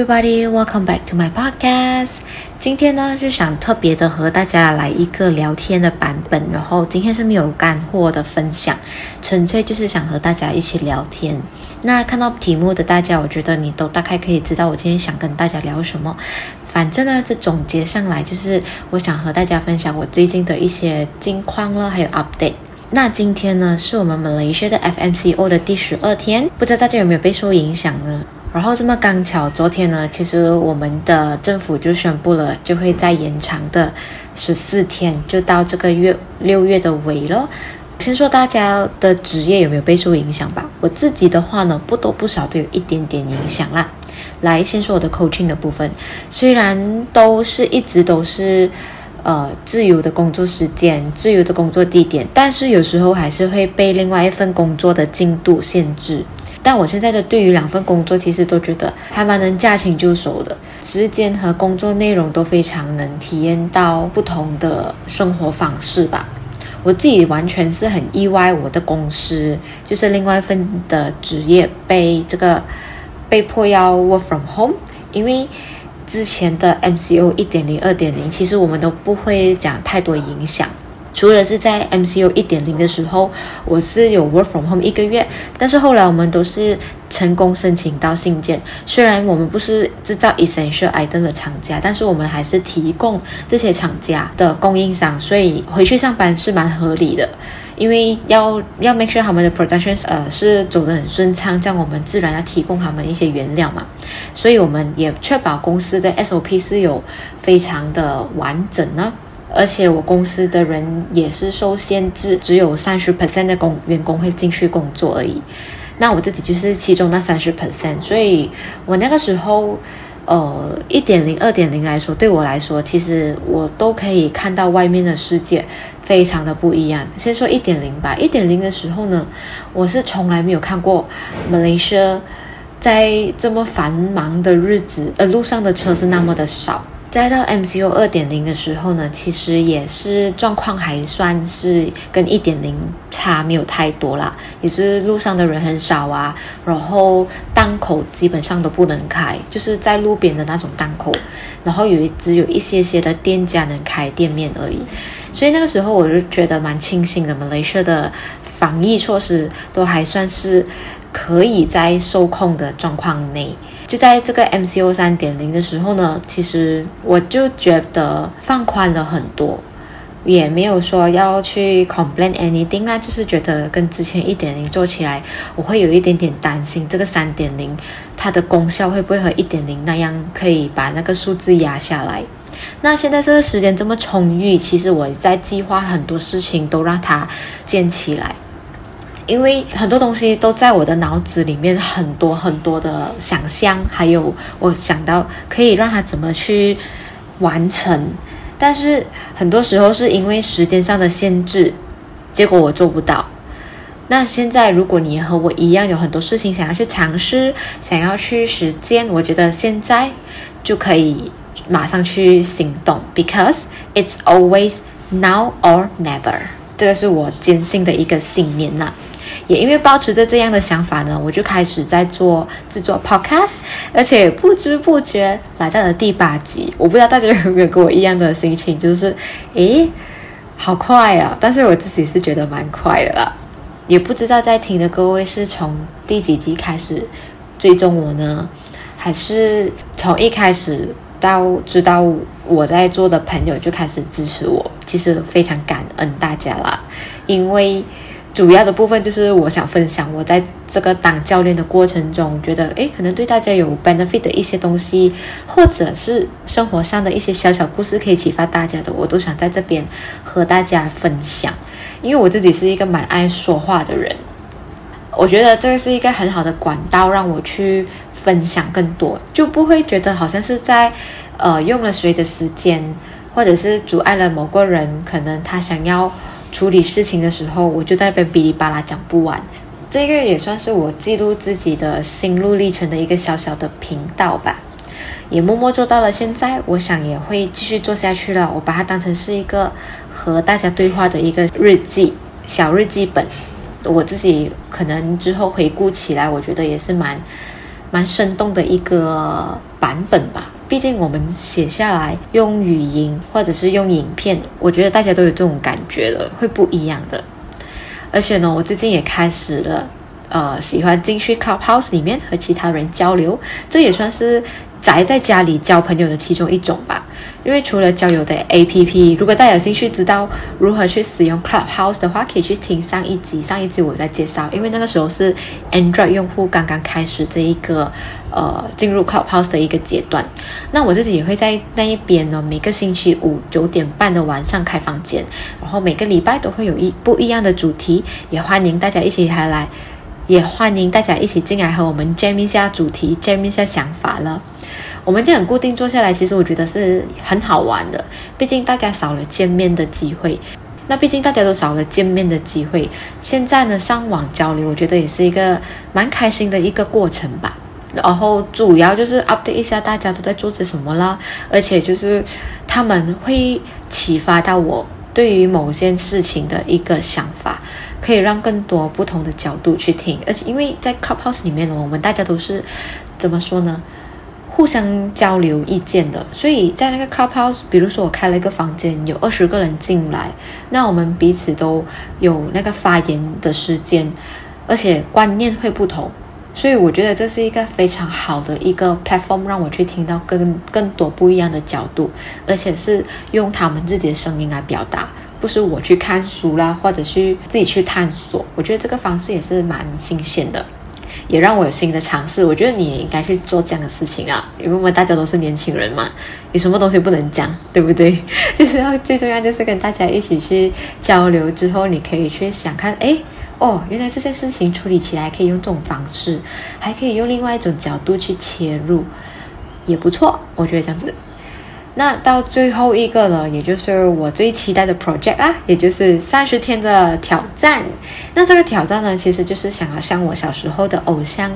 everybody, welcome back to my podcast. 今天呢，是想特别的和大家来一个聊天的版本，然后今天是没有干货的分享，纯粹就是想和大家一起聊天。那看到题目的大家，我觉得你都大概可以知道我今天想跟大家聊什么。反正呢，这总结上来就是我想和大家分享我最近的一些近况了，还有 update。那今天呢，是我们马来西亚的 FMCO 的第十二天，不知道大家有没有被受影响呢？然后这么刚巧，昨天呢，其实我们的政府就宣布了，就会再延长的十四天，就到这个月六月的尾了。先说大家的职业有没有被受影响吧？我自己的话呢，不多不少都有一点点影响啦。来，先说我的 coaching 的部分，虽然都是一直都是呃自由的工作时间、自由的工作地点，但是有时候还是会被另外一份工作的进度限制。但我现在的对于两份工作，其实都觉得还蛮能驾轻就熟的，时间和工作内容都非常能体验到不同的生活方式吧。我自己完全是很意外，我的公司就是另外一份的职业被这个被迫要 work from home，因为之前的 MCO 一点零、二点零，其实我们都不会讲太多影响。除了是在 MCO 一点零的时候，我是有 work from home 一个月，但是后来我们都是成功申请到信件。虽然我们不是制造 essential item 的厂家，但是我们还是提供这些厂家的供应商，所以回去上班是蛮合理的。因为要要 make sure 他们的 production 呃是走得很顺畅，这样我们自然要提供他们一些原料嘛。所以我们也确保公司的 SOP 是有非常的完整呢。而且我公司的人也是受限制，只有三十 percent 的工员工会进去工作而已。那我自己就是其中那三十 percent，所以我那个时候，呃，一点零、二点零来说，对我来说，其实我都可以看到外面的世界非常的不一样。先说一点零吧，一点零的时候呢，我是从来没有看过马来西亚在这么繁忙的日子，呃，路上的车是那么的少。再到 MCO 二点零的时候呢，其实也是状况还算是跟一点零差没有太多啦，也是路上的人很少啊，然后档口基本上都不能开，就是在路边的那种档口，然后有一只有一些些的店家能开店面而已，所以那个时候我就觉得蛮庆幸的，马来西亚的防疫措施都还算是可以在受控的状况内。就在这个 MCO 三点零的时候呢，其实我就觉得放宽了很多，也没有说要去 complain anything 啦，就是觉得跟之前一点零做起来，我会有一点点担心这个三点零它的功效会不会和一点零那样可以把那个数字压下来。那现在这个时间这么充裕，其实我在计划很多事情都让它建起来。因为很多东西都在我的脑子里面，很多很多的想象，还有我想到可以让他怎么去完成，但是很多时候是因为时间上的限制，结果我做不到。那现在如果你和我一样有很多事情想要去尝试，想要去实践，我觉得现在就可以马上去行动，because it's always now or never。这个是我坚信的一个信念呐。也因为抱持着这样的想法呢，我就开始在做制作 podcast，而且不知不觉来到了第八集。我不知道大家有没有跟我一样的心情，就是，诶，好快啊！但是我自己是觉得蛮快的啦。也不知道在听的各位是从第几集开始追踪我呢，还是从一开始到知道我在做的朋友就开始支持我。其实非常感恩大家啦，因为。主要的部分就是我想分享我在这个当教练的过程中，觉得诶，可能对大家有 benefit 的一些东西，或者是生活上的一些小小故事可以启发大家的，我都想在这边和大家分享。因为我自己是一个蛮爱说话的人，我觉得这是一个很好的管道，让我去分享更多，就不会觉得好像是在呃用了谁的时间，或者是阻碍了某个人，可能他想要。处理事情的时候，我就在那边哔哩吧啦讲不完。这个也算是我记录自己的心路历程的一个小小的频道吧，也默默做到了现在。我想也会继续做下去了。我把它当成是一个和大家对话的一个日记，小日记本。我自己可能之后回顾起来，我觉得也是蛮蛮生动的一个版本吧。毕竟我们写下来用语音或者是用影片，我觉得大家都有这种感觉了，会不一样的。而且呢，我最近也开始了，呃，喜欢进去 Clubhouse 里面和其他人交流，这也算是宅在家里交朋友的其中一种吧。因为除了交友的 APP，如果大家有兴趣知道如何去使用 Clubhouse 的话，可以去听上一集。上一集我在介绍，因为那个时候是 Android 用户刚刚开始这一个呃进入 Clubhouse 的一个阶段。那我自己也会在那一边呢，每个星期五九点半的晚上开房间，然后每个礼拜都会有一不一样的主题，也欢迎大家一起来，也欢迎大家一起进来和我们 jam 一下主题，jam 一下想法了。我们这样固定坐下来，其实我觉得是很好玩的。毕竟大家少了见面的机会，那毕竟大家都少了见面的机会。现在呢，上网交流，我觉得也是一个蛮开心的一个过程吧。然后主要就是 update 一下大家都在做些什么啦，而且就是他们会启发到我对于某件事情的一个想法，可以让更多不同的角度去听。而且因为在 Clubhouse 里面呢，我们大家都是怎么说呢？互相交流意见的，所以在那个 Clubhouse，比如说我开了一个房间，有二十个人进来，那我们彼此都有那个发言的时间，而且观念会不同，所以我觉得这是一个非常好的一个 platform，让我去听到更更多不一样的角度，而且是用他们自己的声音来表达，不是我去看书啦，或者去自己去探索，我觉得这个方式也是蛮新鲜的。也让我有新的尝试，我觉得你也应该去做这样的事情啊，因为我们大家都是年轻人嘛，有什么东西不能讲，对不对？就是要最重要就是跟大家一起去交流之后，你可以去想看，哎，哦，原来这件事情处理起来可以用这种方式，还可以用另外一种角度去切入，也不错，我觉得这样子。那到最后一个呢，也就是我最期待的 project 啊，也就是三十天的挑战。那这个挑战呢，其实就是想要向我小时候的偶像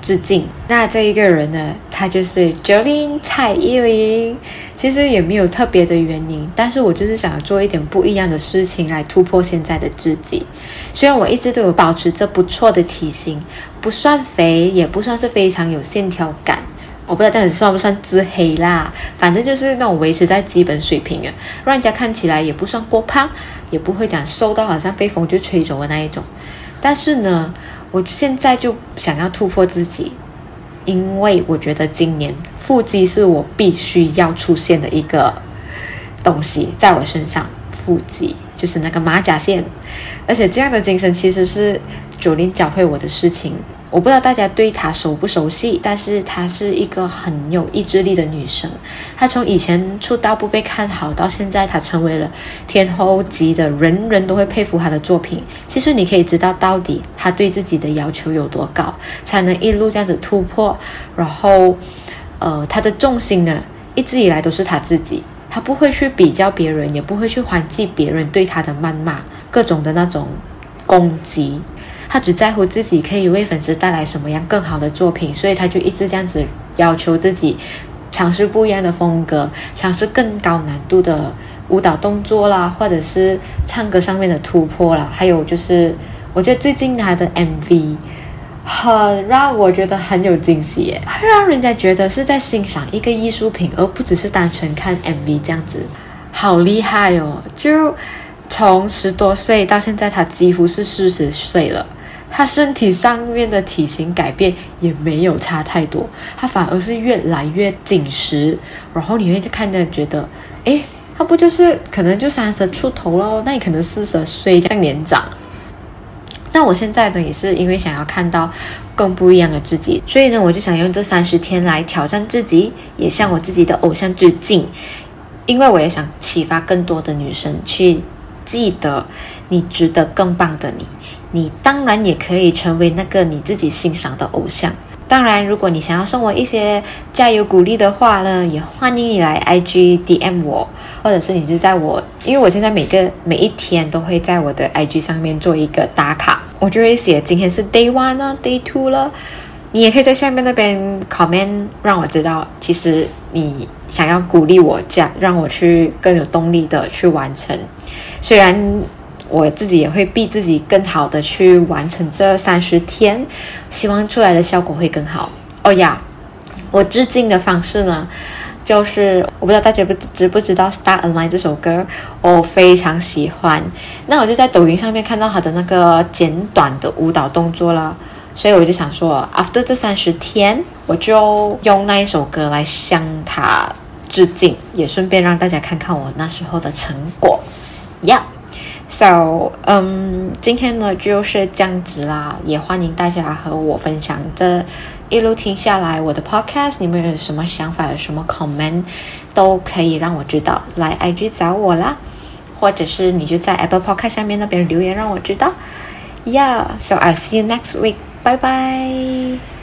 致敬。那这一个人呢，他就是 Jolin 蔡依林。其实也没有特别的原因，但是我就是想要做一点不一样的事情来突破现在的自己。虽然我一直都有保持着不错的体型，不算肥，也不算是非常有线条感。我不知道，但是算不算自黑啦？反正就是那种维持在基本水平啊，让人家看起来也不算过胖，也不会讲瘦到好像被风就吹走的那一种。但是呢，我现在就想要突破自己，因为我觉得今年腹肌是我必须要出现的一个东西，在我身上，腹肌就是那个马甲线，而且这样的精神其实是九零教会我的事情。我不知道大家对她熟不熟悉，但是她是一个很有意志力的女生。她从以前出道不被看好，到现在她成为了天后级的，人人都会佩服她的作品。其实你可以知道，到底她对自己的要求有多高，才能一路这样子突破。然后，呃，她的重心呢，一直以来都是她自己，她不会去比较别人，也不会去还击别人对她的谩骂，各种的那种攻击。他只在乎自己可以为粉丝带来什么样更好的作品，所以他就一直这样子要求自己，尝试不一样的风格，尝试更高难度的舞蹈动作啦，或者是唱歌上面的突破啦，还有就是我觉得最近他的 MV 很让我觉得很有惊喜耶，会让人家觉得是在欣赏一个艺术品，而不只是单纯看 MV 这样子，好厉害哦！就从十多岁到现在，他几乎是四十岁了。他身体上面的体型改变也没有差太多，他反而是越来越紧实。然后你会看着觉得，诶，他不就是可能就三十出头咯？那你可能四十岁这样年长。那我现在呢，也是因为想要看到更不一样的自己，所以呢，我就想用这三十天来挑战自己，也向我自己的偶像致敬。因为我也想启发更多的女生去记得，你值得更棒的你。你当然也可以成为那个你自己欣赏的偶像。当然，如果你想要送我一些加油鼓励的话呢，也欢迎你来 IG DM 我，或者是你就在我，因为我现在每个每一天都会在我的 IG 上面做一个打卡，我就会写今天是 Day One 呢，Day Two 了。你也可以在下面那边 comment，让我知道，其实你想要鼓励我，这样让我去更有动力的去完成。虽然。我自己也会逼自己更好的去完成这三十天，希望出来的效果会更好。哦呀，我致敬的方式呢，就是我不知道大家不知不知道《Start Align》这首歌，我非常喜欢。那我就在抖音上面看到他的那个简短的舞蹈动作了，所以我就想说，after 这三十天，我就用那一首歌来向他致敬，也顺便让大家看看我那时候的成果。So，嗯，今天呢就是这样子啦，也欢迎大家和我分享这一路听下来我的 podcast，你们有什么想法，有什么 comment，都可以让我知道，来 IG 找我啦，或者是你就在 Apple Podcast 下面那边留言让我知道。Yeah，so I'll see you next week，拜拜。